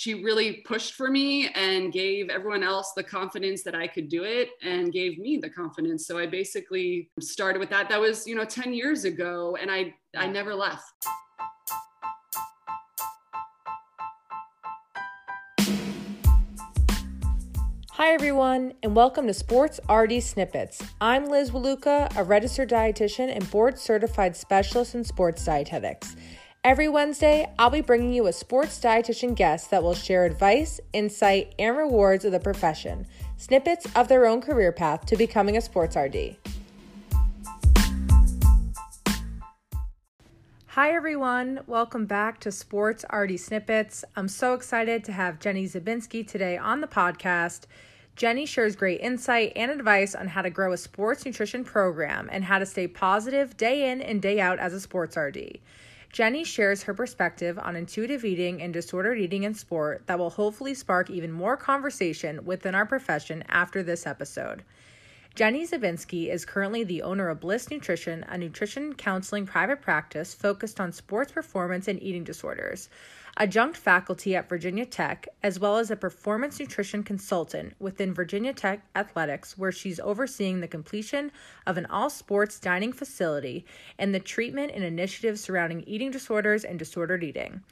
she really pushed for me and gave everyone else the confidence that I could do it and gave me the confidence. So I basically started with that. That was, you know, 10 years ago and I I never left. Hi, everyone, and welcome to Sports RD Snippets. I'm Liz Waluka, a registered dietitian and board certified specialist in sports dietetics. Every Wednesday, I'll be bringing you a sports dietitian guest that will share advice, insight, and rewards of the profession, snippets of their own career path to becoming a sports RD. Hi, everyone. Welcome back to Sports RD Snippets. I'm so excited to have Jenny Zabinski today on the podcast. Jenny shares great insight and advice on how to grow a sports nutrition program and how to stay positive day in and day out as a sports RD. Jenny shares her perspective on intuitive eating and disordered eating in sport that will hopefully spark even more conversation within our profession after this episode. Jenny Zabinski is currently the owner of Bliss Nutrition, a nutrition counseling private practice focused on sports performance and eating disorders adjunct faculty at Virginia Tech, as well as a performance nutrition consultant within Virginia Tech Athletics, where she's overseeing the completion of an all sports dining facility and the treatment and initiatives surrounding eating disorders and disordered eating.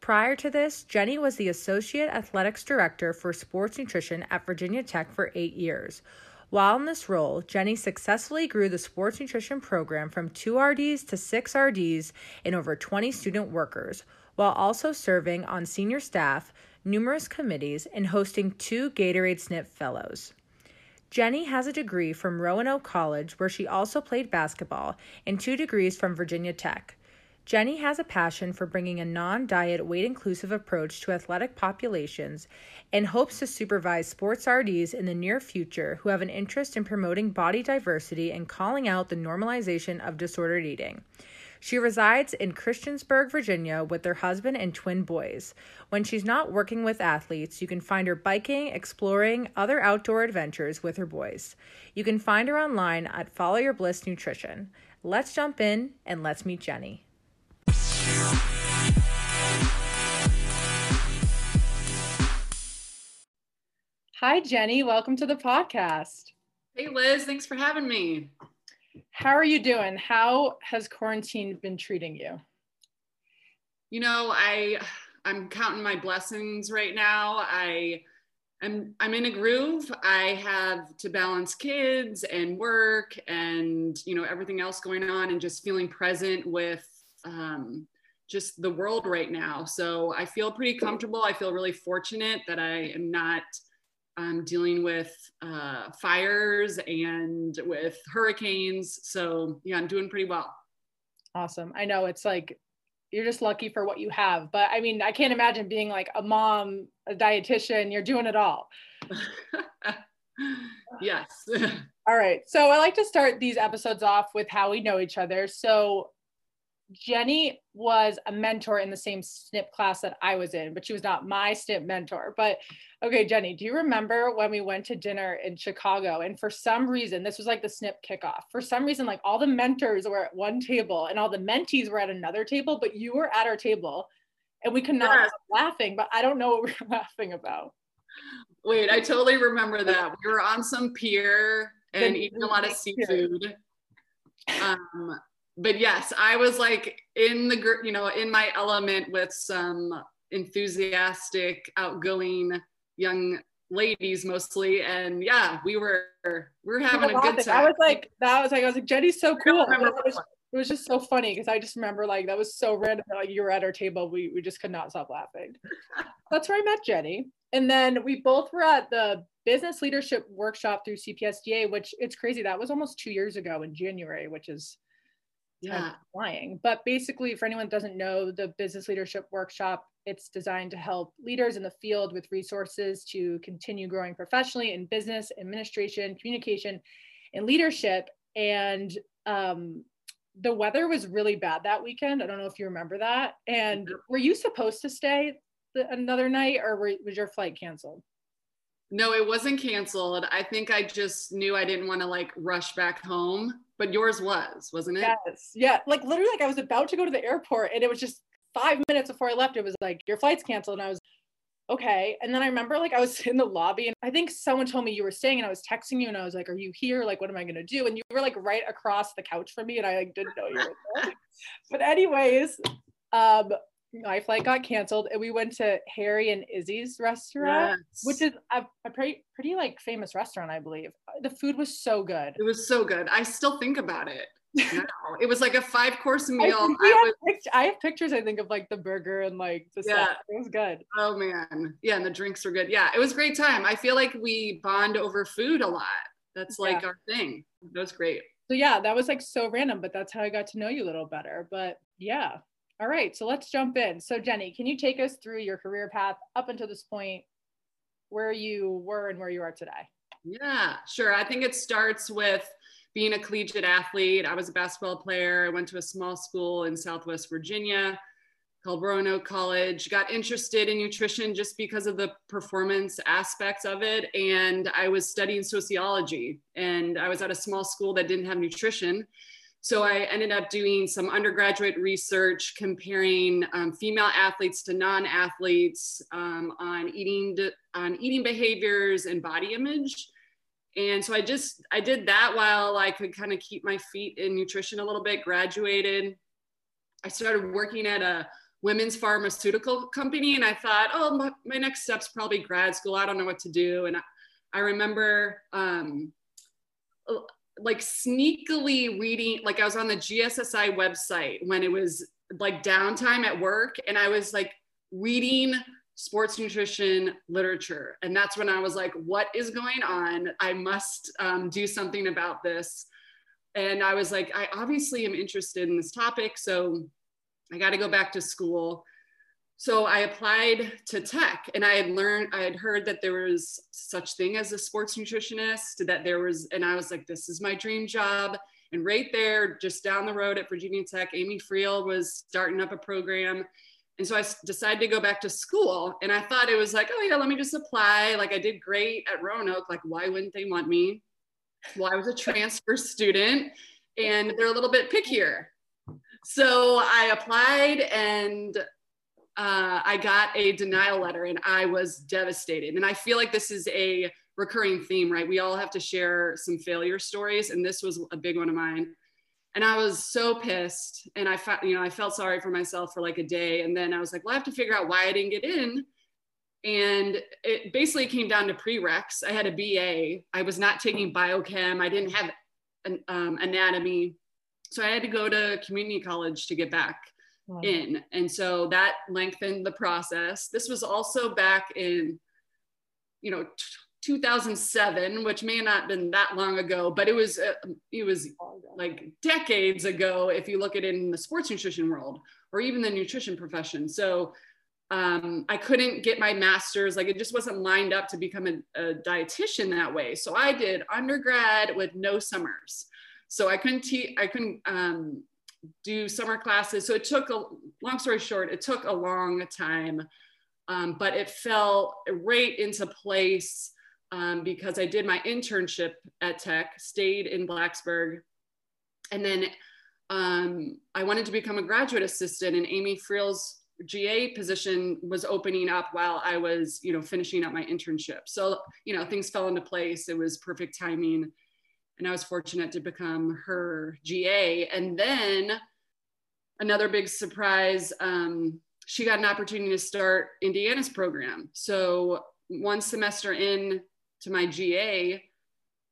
Prior to this, Jenny was the Associate Athletics Director for Sports Nutrition at Virginia Tech for eight years. While in this role, Jenny successfully grew the sports nutrition program from two RDs to six RDs and over 20 student workers, while also serving on senior staff, numerous committees, and hosting two Gatorade SNP Fellows. Jenny has a degree from Roanoke College, where she also played basketball, and two degrees from Virginia Tech. Jenny has a passion for bringing a non diet, weight inclusive approach to athletic populations and hopes to supervise sports RDs in the near future who have an interest in promoting body diversity and calling out the normalization of disordered eating. She resides in Christiansburg, Virginia, with her husband and twin boys. When she's not working with athletes, you can find her biking, exploring other outdoor adventures with her boys. You can find her online at Follow Your Bliss Nutrition. Let's jump in and let's meet Jenny. Hi, Jenny. Welcome to the podcast. Hey, Liz. Thanks for having me. How are you doing? How has quarantine been treating you? You know, I I'm counting my blessings right now. I I'm I'm in a groove. I have to balance kids and work and you know everything else going on and just feeling present with um, just the world right now. So I feel pretty comfortable. I feel really fortunate that I am not um, dealing with uh, fires and with hurricanes. So yeah, I'm doing pretty well. Awesome. I know it's like you're just lucky for what you have, but I mean, I can't imagine being like a mom, a dietitian. You're doing it all. yes. all right. So I like to start these episodes off with how we know each other. So Jenny was a mentor in the same SNP class that I was in, but she was not my SNP mentor. But okay, Jenny, do you remember when we went to dinner in Chicago? And for some reason, this was like the SNP kickoff. For some reason, like all the mentors were at one table and all the mentees were at another table, but you were at our table and we could not yes. stop laughing, but I don't know what we were laughing about. Wait, I totally remember that. We were on some pier and the, eating a lot of seafood. Um, but yes, I was like in the group, you know in my element with some enthusiastic, outgoing young ladies mostly, and yeah, we were we were having a good time. I was like that was like I was like Jenny's so cool. It was, it was just so funny because I just remember like that was so random. Like you were at our table, we we just could not stop laughing. That's where I met Jenny, and then we both were at the business leadership workshop through CPSDA, which it's crazy. That was almost two years ago in January, which is yeah. flying. But basically for anyone that doesn't know the business leadership workshop it's designed to help leaders in the field with resources to continue growing professionally in business administration communication and leadership. And um, the weather was really bad that weekend. I don't know if you remember that. And were you supposed to stay the, another night or were, was your flight canceled? No it wasn't canceled. I think i just knew i didn't want to like rush back home but yours was, wasn't it? Yes. Yeah. Like literally, like I was about to go to the airport and it was just five minutes before I left. It was like, your flight's canceled. And I was, okay. And then I remember like I was in the lobby and I think someone told me you were staying and I was texting you and I was like, Are you here? Like, what am I gonna do? And you were like right across the couch from me and I like didn't know you were there. but anyways, um, my flight got canceled and we went to Harry and Izzy's restaurant, yes. which is a, a, pretty pretty like famous restaurant, I believe. The food was so good. It was so good. I still think about it. No, it was like a five course meal. I, I, was, pict- I, have pictures, I think, of like the burger and like the yeah. stuff. It was good. Oh man. Yeah, and the drinks were good. Yeah, it was a great time. I feel like we bond over food a lot. That's like yeah. our thing. That was great. So yeah, that was like so random, but that's how I got to know you a little better. But yeah. All right. So let's jump in. So Jenny, can you take us through your career path up until this point, where you were and where you are today? Yeah, sure. I think it starts with being a collegiate athlete. I was a basketball player. I went to a small school in Southwest Virginia called Roanoke College. Got interested in nutrition just because of the performance aspects of it. And I was studying sociology. And I was at a small school that didn't have nutrition. So I ended up doing some undergraduate research comparing um, female athletes to non-athletes um, on eating on eating behaviors and body image. And so i just i did that while i could kind of keep my feet in nutrition a little bit graduated. I started working at a women's pharmaceutical company and i thought oh my, my next step's probably grad school. I don't know what to do. And i, I remember um, like sneakily reading like i was on the gssi website when it was like downtime at work and i was like reading sports nutrition literature. And that's when I was like, what is going on? I must um, do something about this. And I was like, I obviously am interested in this topic. So I got to go back to school. So I applied to tech and I had learned, I had heard that there was such thing as a sports nutritionist, that there was, and I was like, this is my dream job. And right there, just down the road at Virginia Tech, Amy Friel was starting up a program and so I decided to go back to school. And I thought it was like, oh, yeah, let me just apply. Like I did great at Roanoke. Like, why wouldn't they want me? Well, I was a transfer student and they're a little bit pickier. So I applied and uh, I got a denial letter and I was devastated. And I feel like this is a recurring theme, right? We all have to share some failure stories. And this was a big one of mine and I was so pissed. And I felt, you know, I felt sorry for myself for like a day. And then I was like, well, I have to figure out why I didn't get in. And it basically came down to prereqs. I had a BA. I was not taking biochem. I didn't have an um, anatomy. So I had to go to community college to get back wow. in. And so that lengthened the process. This was also back in, you know, 2007, which may not have been that long ago, but it was uh, it was like decades ago if you look at it in the sports nutrition world or even the nutrition profession. So um, I couldn't get my master's, like it just wasn't lined up to become a, a dietitian that way. So I did undergrad with no summers. So I couldn't teach, I couldn't um, do summer classes. So it took a long story short, it took a long time, um, but it fell right into place um, because I did my internship at Tech, stayed in Blacksburg, and then um, I wanted to become a graduate assistant, and Amy Friel's GA position was opening up while I was, you know, finishing up my internship. So, you know, things fell into place. It was perfect timing, and I was fortunate to become her GA. And then another big surprise. Um, she got an opportunity to start Indiana's program. So one semester in to my GA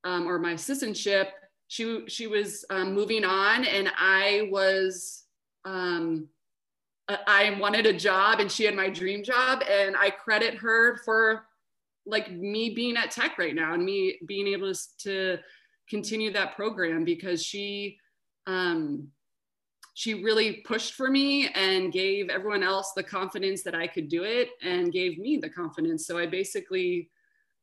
um, or my assistantship, she she was um, moving on, and I was um, I wanted a job, and she had my dream job, and I credit her for like me being at Tech right now and me being able to, to continue that program because she um, she really pushed for me and gave everyone else the confidence that I could do it and gave me the confidence. So I basically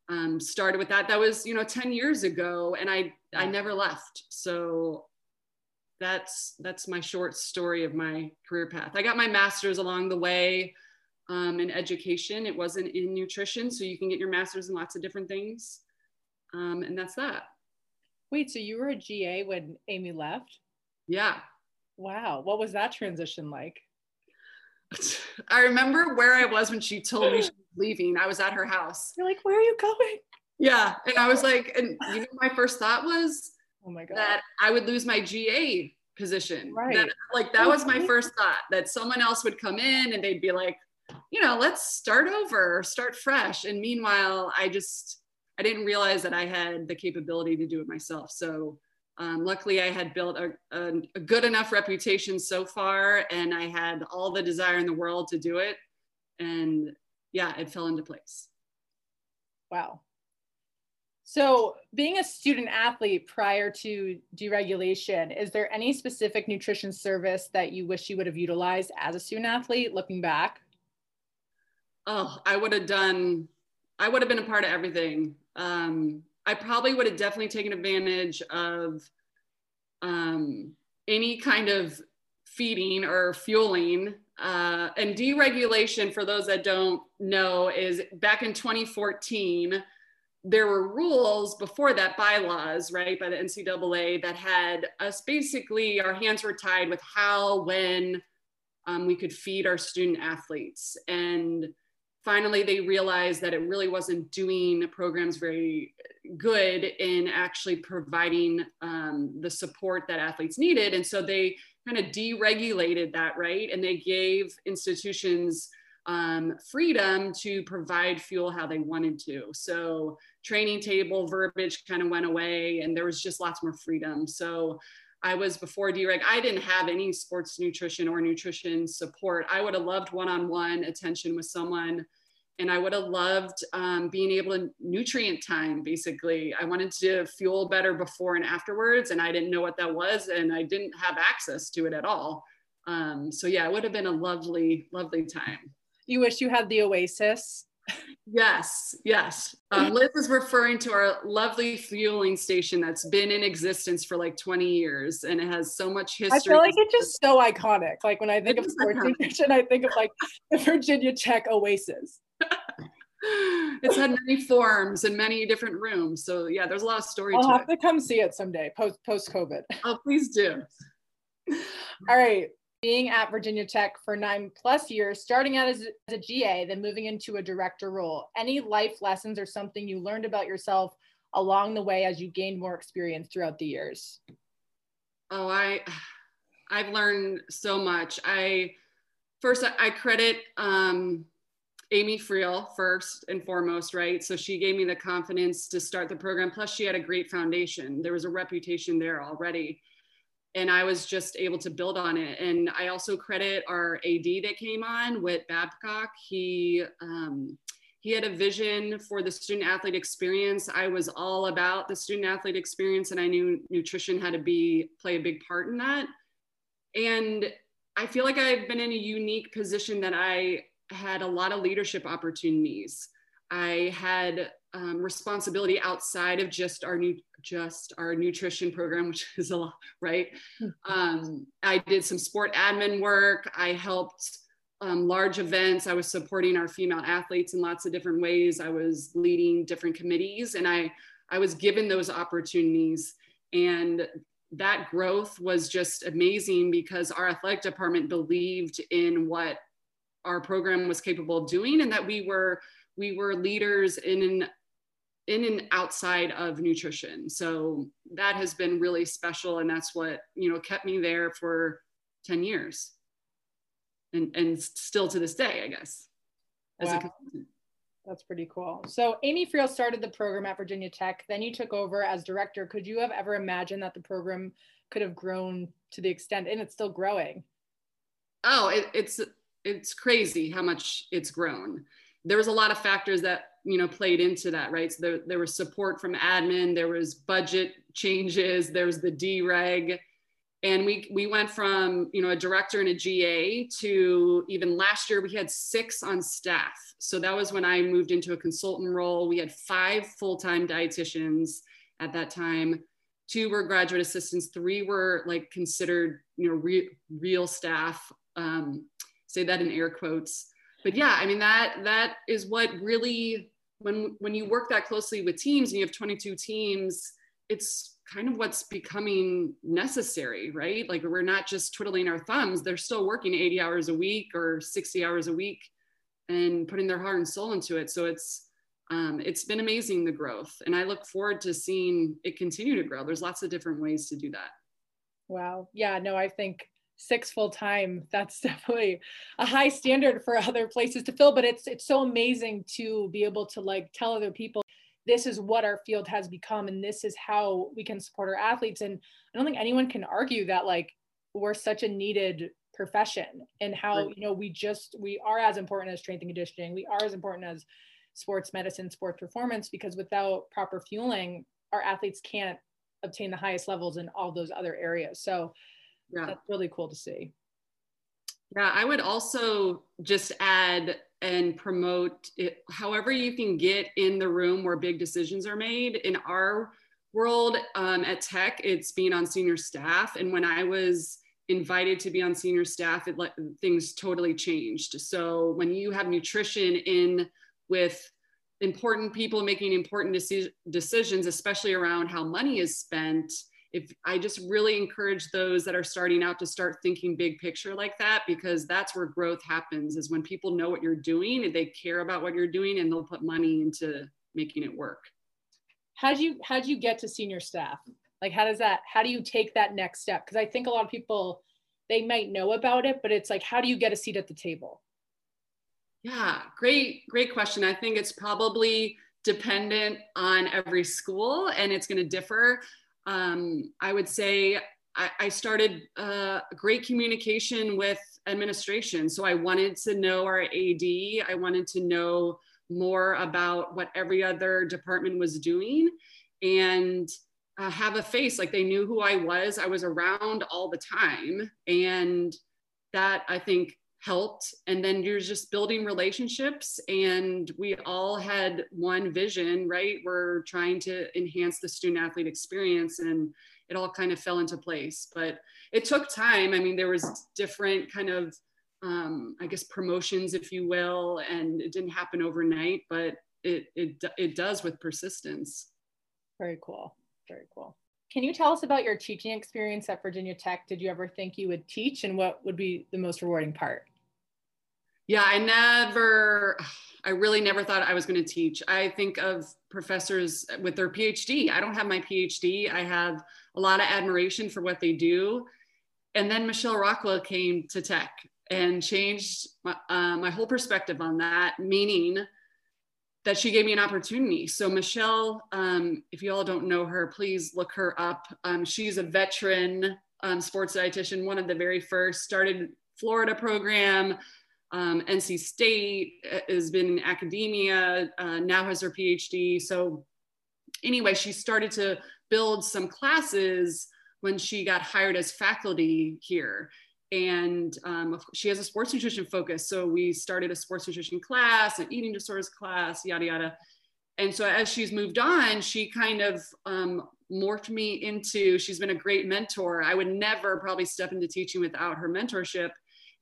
um, started with that. That was, you know, 10 years ago and I, I never left. So that's, that's my short story of my career path. I got my master's along the way um, in education. It wasn't in nutrition. So you can get your master's in lots of different things. Um, and that's that. Wait, so you were a GA when Amy left? Yeah. Wow. What was that transition like? I remember where I was when she told me she was leaving. I was at her house. You're like, where are you going? Yeah. And I was like, and you know, my first thought was Oh my God. that I would lose my GA position. Right. That, like that was my first thought that someone else would come in and they'd be like, you know, let's start over, start fresh. And meanwhile, I just, I didn't realize that I had the capability to do it myself. So um, luckily, I had built a, a, a good enough reputation so far, and I had all the desire in the world to do it. And yeah, it fell into place. Wow. So, being a student athlete prior to deregulation, is there any specific nutrition service that you wish you would have utilized as a student athlete looking back? Oh, I would have done, I would have been a part of everything. Um, I probably would have definitely taken advantage of um, any kind of feeding or fueling. Uh, and deregulation, for those that don't know, is back in 2014 there were rules before that bylaws right by the ncaa that had us basically our hands were tied with how when um, we could feed our student athletes and finally they realized that it really wasn't doing programs very good in actually providing um, the support that athletes needed. And so they kind of deregulated that right? And they gave institutions um, freedom to provide fuel how they wanted to. So training table verbiage kind of went away and there was just lots more freedom. So I was before DREG, I didn't have any sports nutrition or nutrition support. I would have loved one-on-one attention with someone and I would have loved um, being able to nutrient time basically. I wanted to fuel better before and afterwards and I didn't know what that was and I didn't have access to it at all. Um, so yeah, it would have been a lovely, lovely time. You wish you had the Oasis Yes, yes. Um, Liz is referring to our lovely fueling station that's been in existence for like 20 years and it has so much history. I feel like it's just so iconic. Like when I think it of sports nutrition, I think of like the Virginia Tech Oasis. it's had many forms and many different rooms. So yeah, there's a lot of story I'll to have it. to come see it someday post post COVID. Oh, please do. All right being at Virginia Tech for nine plus years, starting out as, as a GA, then moving into a director role. Any life lessons or something you learned about yourself along the way as you gained more experience throughout the years? Oh, I, I've learned so much. I first I credit um, Amy Friel first and foremost, right? So she gave me the confidence to start the program. Plus, she had a great foundation. There was a reputation there already and I was just able to build on it. And I also credit our AD that came on, Whit Babcock. He um, he had a vision for the student athlete experience. I was all about the student athlete experience, and I knew nutrition had to be play a big part in that. And I feel like I've been in a unique position that I had a lot of leadership opportunities. I had um, responsibility outside of just our new just our nutrition program which is a lot right? Hmm. um, i did some sport admin work. I helped um, large events. I was supporting our female athletes in lots of different ways. I was leading different committees and i i was given those opportunities. And that growth was just amazing because our athletic department believed in what our program was capable of doing and that we were we were leaders in an in and outside of nutrition. So that has been really special. And that's what, you know, kept me there for 10 years. And, and still to this day, I guess. wow. That's pretty cool. So Amy Friel started the program at Virginia Tech. Then you took over as director. Could you have ever imagined that the program could have grown to the extent and it's still growing? Oh, it, it's it's crazy how much it's grown. There was a lot of factors that you know played into that right? So there, there was support from admin there was budget changes there was the dereg and we we went from you know a director and a ga to even last year we had six on staff. So that was when i moved into a consultant role. We had five full-time dietitians at that time. Two were graduate assistants. Three were like considered you know re- real staff. Um, say that in air quotes but yeah i mean that that is what really when when you work that closely with teams and you have 22 teams it's kind of what's becoming necessary right like we're not just twiddling our thumbs they're still working 80 hours a week or 60 hours a week and putting their heart and soul into it. So it's um, it's been amazing the growth, and I look forward to seeing it continue to grow. There's lots of different ways to do that. Wow. Yeah. No, I think six full time that's definitely a high standard for other places to fill but it's it's so amazing to be able to like tell other people this is what our field has become and this is how we can support our athletes and i don't think anyone can argue that like we're such a needed profession and how right. you know we just we are as important as strength and conditioning we are as important as sports medicine sports performance because without proper fueling our athletes can't obtain the highest levels in all those other areas so yeah. that's really cool to see. Yeah i would also just add and promote it however you can get in the room where big decisions are made. In our world um, at tech it's being on senior staff. And when i was invited to be on senior staff it let things totally changed. So when you have nutrition in with important people making important deci- decisions especially around how money is spent if I just really encourage those that are starting out to start thinking big picture like that, because that's where growth happens is when people know what you're doing and they care about what you're doing and they'll put money into making it work. How'd you, how'd you get to senior staff? Like, how does that, how do you take that next step? Cause I think a lot of people, they might know about it, but it's like, how do you get a seat at the table? Yeah, great, great question. I think it's probably dependent on every school and it's going to differ um, I would say I, I started uh, great communication with administration. So I wanted to know our AD. I wanted to know more about what every other department was doing and uh, have a face like they knew who I was. I was around all the time. And that I think helped. And then you're just building relationships. And we all had one vision, right? We're trying to enhance the student athlete experience and it all kind of fell into place. But it took time. I mean, there was different kind of, um, I guess, promotions, if you will, and it didn't happen overnight, but it, it, it does with persistence. Very cool. Very cool. Can you tell us about your teaching experience at Virginia Tech? Did you ever think you would teach and what would be the most rewarding part? Yeah, I never, I really never thought I was going to teach. I think of professors with their PhD. I don't have my PhD. I have a lot of admiration for what they do. And then Michelle Rockwell came to tech and changed my, uh, my whole perspective on that, meaning that she gave me an opportunity. So Michelle, um, if you all don't know her, please look her up. Um, she's a veteran um, sports dietitian, one of the very first, started Florida program, um, NC State uh, has been in academia, uh, now has her PhD. So, anyway, she started to build some classes when she got hired as faculty here. And um, she has a sports nutrition focus. So, we started a sports nutrition class, an eating disorders class, yada, yada. And so, as she's moved on, she kind of um, morphed me into, she's been a great mentor. I would never probably step into teaching without her mentorship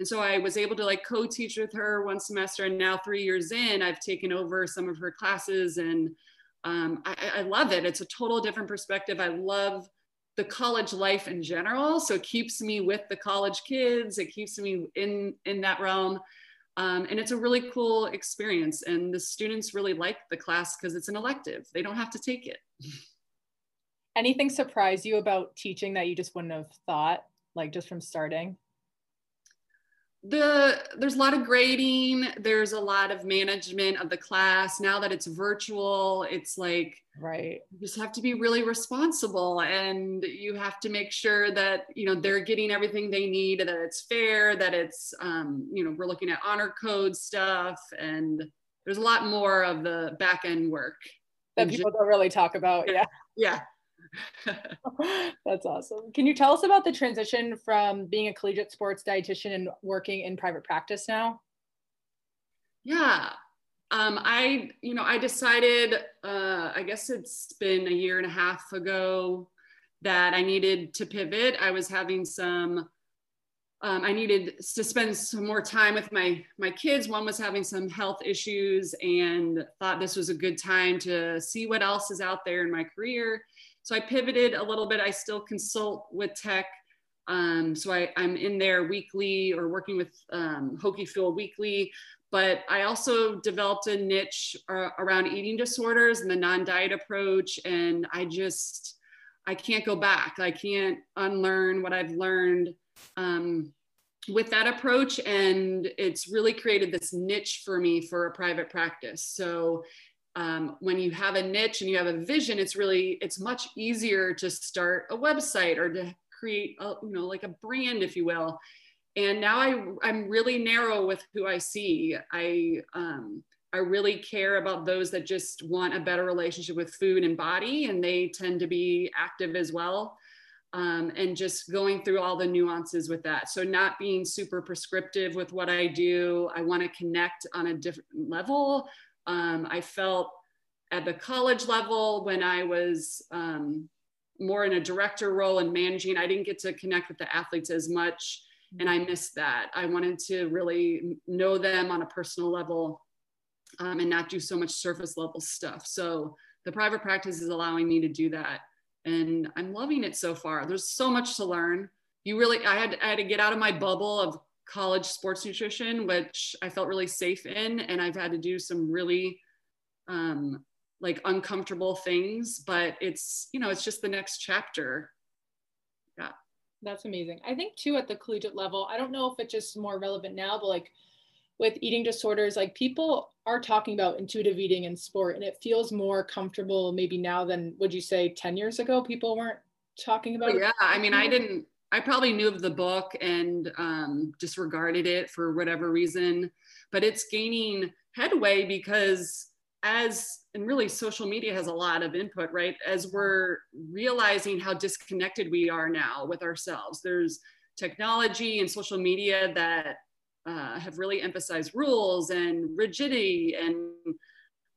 and so I was able to like co-teach with her one semester. And now three years in, I've taken over some of her classes and um, I, I love it. It's a total different perspective. I love the college life in general. So it keeps me with the college kids. It keeps me in, in that realm. Um, and it's a really cool experience. And the students really like the class because it's an elective. They don't have to take it. Anything surprise you about teaching that you just wouldn't have thought, like just from starting? The there's a lot of grading there's a lot of management of the class. Now that it's virtual it's like right. you just have to be really responsible and you have to make sure that you know they're getting everything they need that it's fair that it's um, you know we're looking at honor code stuff and there's a lot more of the back end work. That people just, don't really talk about yeah. Yeah That's awesome. Can you tell us about the transition from being a collegiate sports dietitian and working in private practice now? Yeah. Um, I, you know, I decided, uh, I guess it's been a year and a half ago that I needed to pivot. I was having some, um, I needed to spend some more time with my my kids. One was having some health issues, and thought this was a good time to see what else is out there in my career. So I pivoted a little bit. I still consult with tech. Um, so I, am in there weekly or working with um, Hokie Fuel weekly, but I also developed a niche uh, around eating disorders and the non-diet approach. And I just, I can't go back. I can't unlearn what I've learned um, with that approach. And it's really created this niche for me for a private practice. So um, when you have a niche and you have a vision, it's really, it's much easier to start a website or to create, a, you know, like a brand, if you will. And now I, I'm really narrow with who I see. I, um, I really care about those that just want a better relationship with food and body, and they tend to be active as well. Um, and just going through all the nuances with that. So, not being super prescriptive with what I do. I want to connect on a different level. Um, I felt at the college level when I was um, more in a director role and managing, I didn't get to connect with the athletes as much. And I missed that. I wanted to really know them on a personal level um, and not do so much surface level stuff. So the private practice is allowing me to do that. And I'm loving it so far. There's so much to learn. You really, I had, I had to get out of my bubble of college sports nutrition, which I felt really safe in. And I've had to do some really um, like uncomfortable things, but it's, you know, it's just the next chapter. Yeah. That's amazing. I think too at the collegiate level, I don't know if it's just more relevant now, but like with eating disorders, like people are talking about intuitive eating in sport and it feels more comfortable maybe now than would you say 10 years ago people weren't talking about oh, yeah i mean i didn't i probably knew of the book and um, disregarded it for whatever reason but it's gaining headway because as and really social media has a lot of input right as we're realizing how disconnected we are now with ourselves there's technology and social media that uh, have really emphasized rules and rigidity and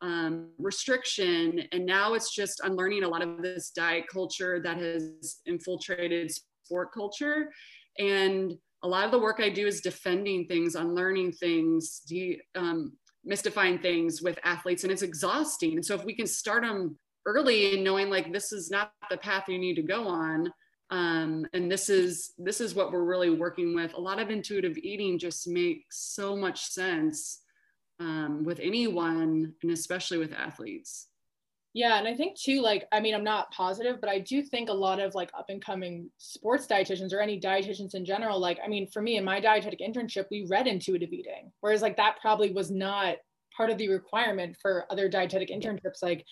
um, restriction. And now it's just unlearning a lot of this diet culture that has infiltrated sport culture. And a lot of the work I do is defending things, unlearning things, de- um, mystifying things with athletes, and it's exhausting. And so if we can start them early and knowing like this is not the path you need to go on, um, and this is this is what we're really working with a lot of intuitive eating just makes so much sense um, with anyone and especially with athletes yeah and i think too like i mean i'm not positive but i do think a lot of like up and coming sports dietitians or any dietitians in general like i mean for me in my dietetic internship we read intuitive eating whereas like that probably was not part of the requirement for other dietetic internships like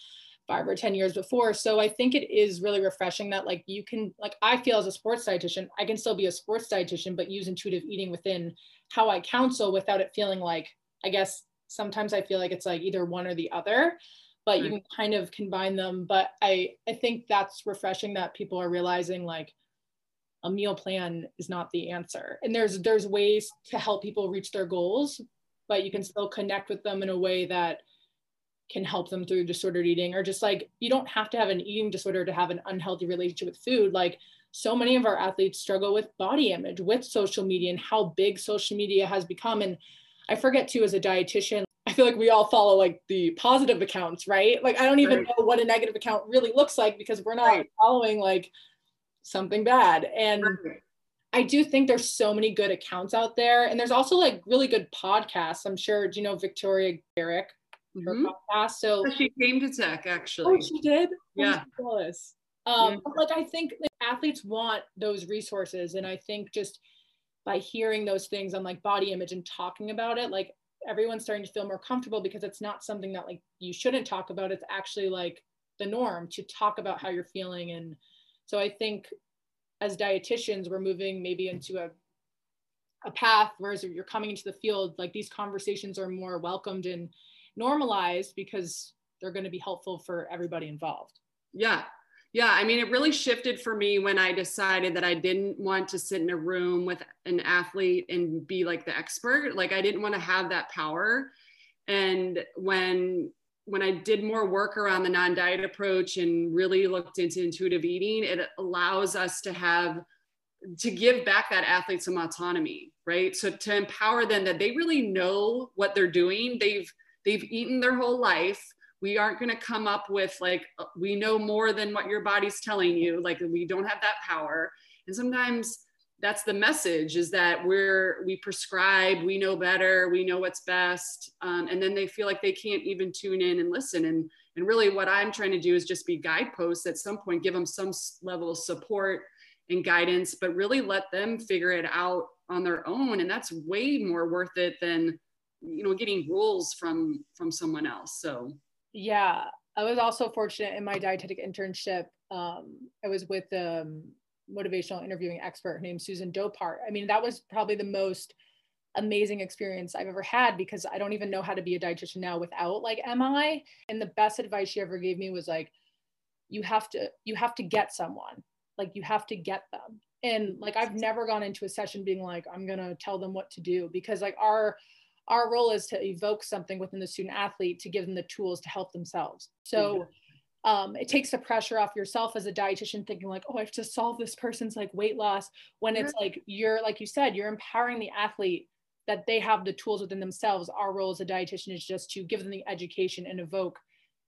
five or 10 years before. So I think it is really refreshing that like you can, like I feel as a sports dietitian, I can still be a sports dietitian, but use intuitive eating within how I counsel without it feeling like, I guess sometimes I feel like it's like either one or the other, but right. you can kind of combine them. But I, I think that's refreshing that people are realizing like, a meal plan is not the answer and there's there's ways to help people reach their goals but you can still connect with them in a way that can help them through disordered eating or just like you don't have to have an eating disorder to have an unhealthy relationship with food like so many of our athletes struggle with body image with social media and how big social media has become and i forget too as a dietitian i feel like we all follow like the positive accounts right like i don't even right. know what a negative account really looks like because we're not right. following like something bad and right. I do think there's so many good accounts out there. And there's also like really good podcasts. I'm sure, do you know Victoria Garrick? mm-hmm. podcast. So she came to tech actually. Oh, she did. Yeah. Um, yeah. like I think athletes want those resources, and I think just by hearing those things on like body image and talking about it, like everyone's starting to feel more comfortable because it's not something that like you shouldn't talk about. It's actually like the norm to talk about how you're feeling, and so I think as dietitians, we're moving maybe into a a path whereas you're coming into the field like these conversations are more welcomed and normalized because they're going to be helpful for everybody involved. Yeah. Yeah, I mean, it really shifted for me when I decided that I didn't want to sit in a room with an athlete and be like the expert. Like, I didn't want to have that power. And when when I did more work around the non-diet approach and really looked into intuitive eating, it allows us to have to give back that athlete some autonomy, right? So to empower them that they really know what they're doing. They've they've eaten their whole life we aren't going to come up with like uh, we know more than what your body's telling you like we don't have that power. And sometimes that's the message is that we're we prescribe we know better we know what's best um, and then they feel like they can't even tune in and listen. And and really what i'm trying to do is just be guideposts at some point give them some level of support and guidance but really let them figure it out on their own. And that's way more worth it than you know getting rules from from someone else. So yeah i was also fortunate in my dietetic internship um, i was with um, motivational interviewing expert named Susan Dopart. I mean, that was probably the most amazing experience I've ever had because I don't even know how to be a dietitian now without like MI. And the best advice she ever gave me was like, you have to, you have to get someone, like you have to get them. And like I've never gone into a session being like, I'm gonna tell them what to do because like our our role is to evoke something within the student athlete to give them the tools to help themselves. So um, it takes the pressure off yourself as a dietitian thinking like oh i have to solve this person's like weight loss when it's like you're like you said you're empowering the athlete that they have the tools within themselves. Our role as a dietitian is just to give them the education and evoke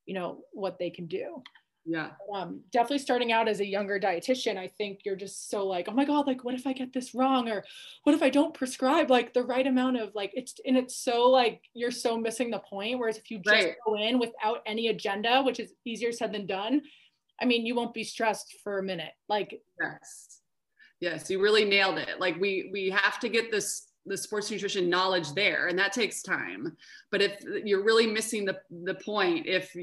you know what they can do yeah. Um, definitely starting out as a younger dietitian i think you're just so like oh my god like what if i get this wrong? Or what if i don't prescribe? Like the right amount of like it's and it's so like you're so missing the point whereas if you just right. go in without any agenda which is easier said than done i mean you won't be stressed for a minute. Like yes. Yes you really nailed it. Like we we have to get this the sports nutrition knowledge there and that takes time. But if you're really missing the the point if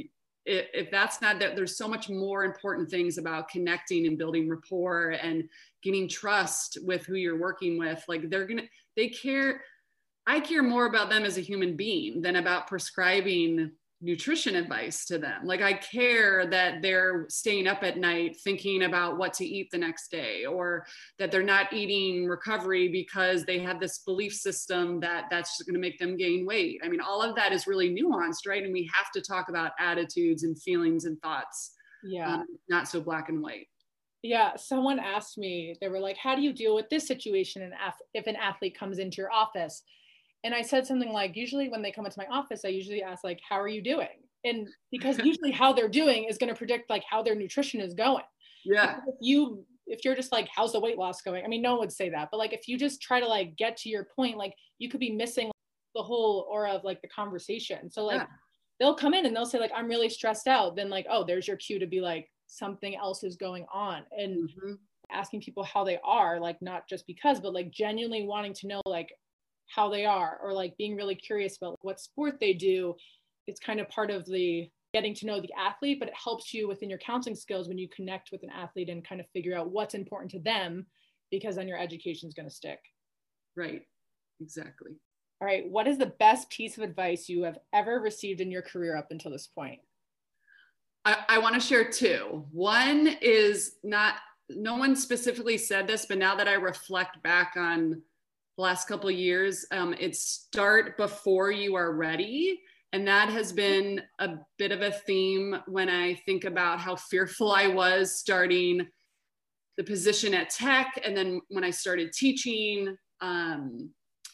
if, if that's not that there's so much more important things about connecting and building rapport and getting trust with who you're working with like they're gonna they care i care more about them as a human being than about prescribing nutrition advice to them. Like I care that they're staying up at night thinking about what to eat the next day or that they're not eating recovery because they have this belief system that that's going to make them gain weight. I mean all of that is really nuanced, right? And we have to talk about attitudes and feelings and thoughts. Yeah. Um, not so black and white. Yeah, someone asked me, they were like, How do you deal with this situation and if an athlete comes into your office? And I said something like, usually when they come into my office, I usually ask like, how are you doing? And because usually how they're doing is going to predict like how their nutrition is going. Yeah. If you if you're just like, how's the weight loss going? I mean, no one would say that, but like if you just try to like get to your point, like you could be missing the whole aura of like the conversation. So like yeah. they'll come in and they'll say like, I'm really stressed out. Then like, oh, there's your cue to be like, something else is going on. And mm-hmm. asking people how they are, like not just because, but like genuinely wanting to know like how they are or like being really curious about what sport they do it's kind of part of the getting to know the athlete but it helps you within your counseling skills when you connect with an athlete and kind of figure out what's important to them because then your education is going to stick. Right. Exactly. All right what is the best piece of advice you have ever received in your career up until this point? I, I want to share two. One is not no one specifically said this but now that i reflect back on last couple of years. Um, it's start before you are ready. And that has been a bit of a theme when I think about how fearful I was starting the position at tech. And then when I started teaching, um,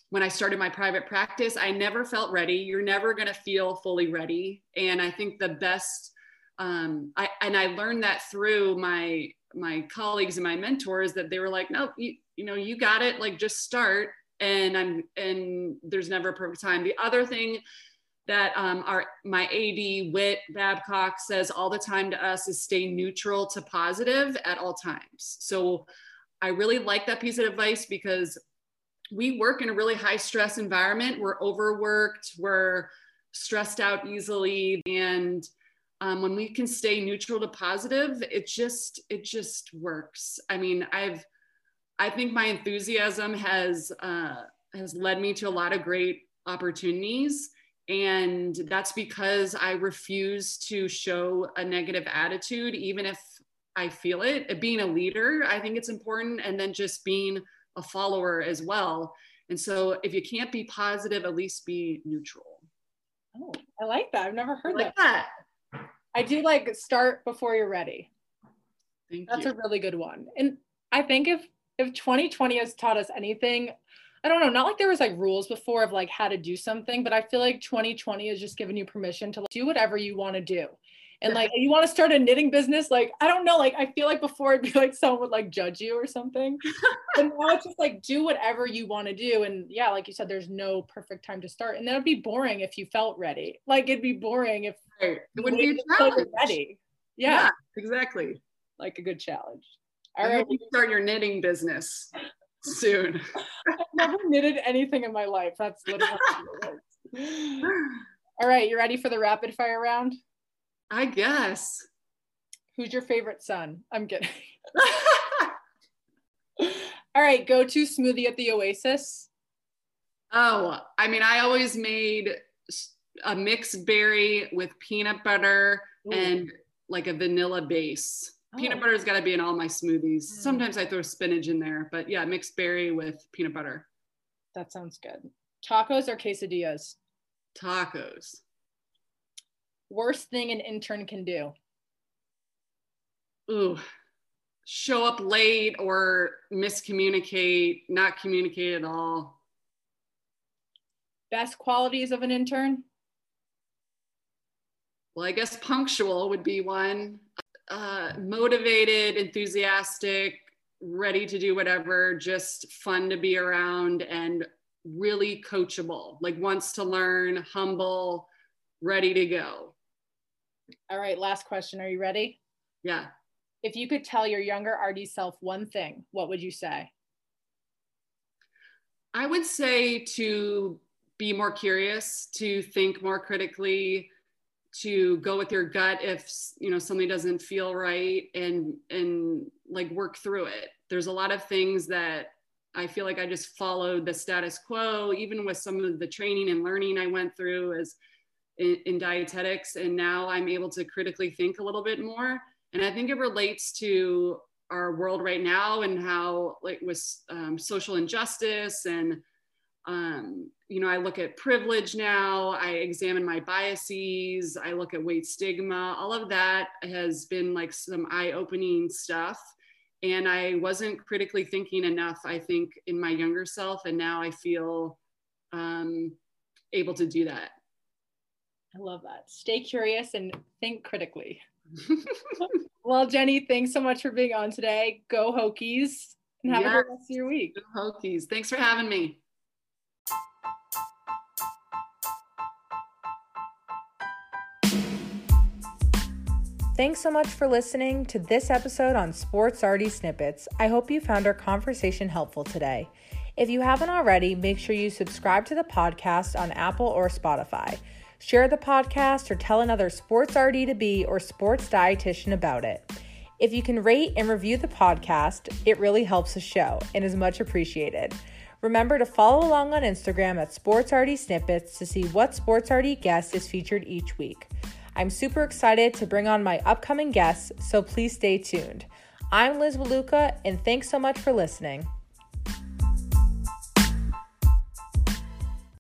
when I started my private practice, I never felt ready. You're never going to feel fully ready. And I think the best, um, I, and I learned that through my my colleagues and my mentors that they were like, no, you, you know, you got it. Like just start and I'm and there's never a perfect time. The other thing that um, our my AD Whit Babcock says all the time to us is stay neutral to positive at all times. So I really like that piece of advice because we work in a really high stress environment. We're overworked. We're stressed out easily, and um, when we can stay neutral to positive, it just it just works. I mean, I've I think my enthusiasm has uh, has led me to a lot of great opportunities, and that's because I refuse to show a negative attitude, even if I feel it. Being a leader, I think it's important, and then just being a follower as well. And so, if you can't be positive, at least be neutral. Oh, I like that. I've never heard like that. that. I do like start before you're ready. Thank you. That's you. a really good one. And I think if if 2020 has taught us anything, I don't know, not like there was like rules before of like how to do something, but I feel like 2020 has just given you permission to like, do whatever you want to do. and like you want to start a knitting business like i don't know like i feel like before it'd be like someone would like judge you or something but now it's just like do whatever you want to do and yeah like you said there's no perfect time to start and that would be boring if you felt ready like it'd be boring if right. it wouldn't be a challenge. ready yeah. yeah. exactly like a good challenge all right You start your knitting business soon i've never knitted anything in my life that's literally all right you ready for the rapid fire round I guess. Who's your favorite son? I'm kidding. All right, go to smoothie at the Oasis. Oh, I mean, I always made a mixed berry with peanut butter Ooh. and like a vanilla base. Oh. Peanut butter's got to be in all my smoothies. Mm. Sometimes I throw spinach in there, but yeah, mixed berry with peanut butter. That sounds good. Tacos or quesadillas? Tacos worst thing an intern can do? Ooh, show up late or miscommunicate, not communicate at all. Best qualities of an intern? Well, I guess punctual would be one. Uh, motivated, enthusiastic, ready to do whatever, just fun to be around and really coachable, like wants to learn, humble, ready to go. All right, last question. Are you ready? Yeah. If you could tell your younger RD self one thing, what would you say? I would say to be more curious, to think more critically, to go with your gut if you know something doesn't feel right and and like work through it. There's a lot of things that I feel like I just followed the status quo, even with some of the training and learning I went through as in, in dietetics and now i'm able to critically think a little bit more and i think it relates to our world right now and how like with um, social injustice and um, you know i look at privilege now i examine my biases i look at weight stigma all of that has been like some eye-opening stuff and i wasn't critically thinking enough i think in my younger self and now i feel um, able to do that I love that. Stay curious and think critically. well, Jenny, thanks so much for being on today. Go Hokies and have yes. a good rest of your week. Go Hokies. Thanks for having me. Thanks so much for listening to this episode on Sports RD Snippets. I hope you found our conversation helpful today. If you haven't already, make sure you subscribe to the podcast on Apple or Spotify. Share the podcast or tell another sports RD to be or sports dietitian about it. If you can rate and review the podcast, it really helps the show and is much appreciated. Remember to follow along on Instagram at Sports RD Snippets to see what Sports RD guest is featured each week. I'm super excited to bring on my upcoming guests, so please stay tuned. I'm Liz Waluka, and thanks so much for listening.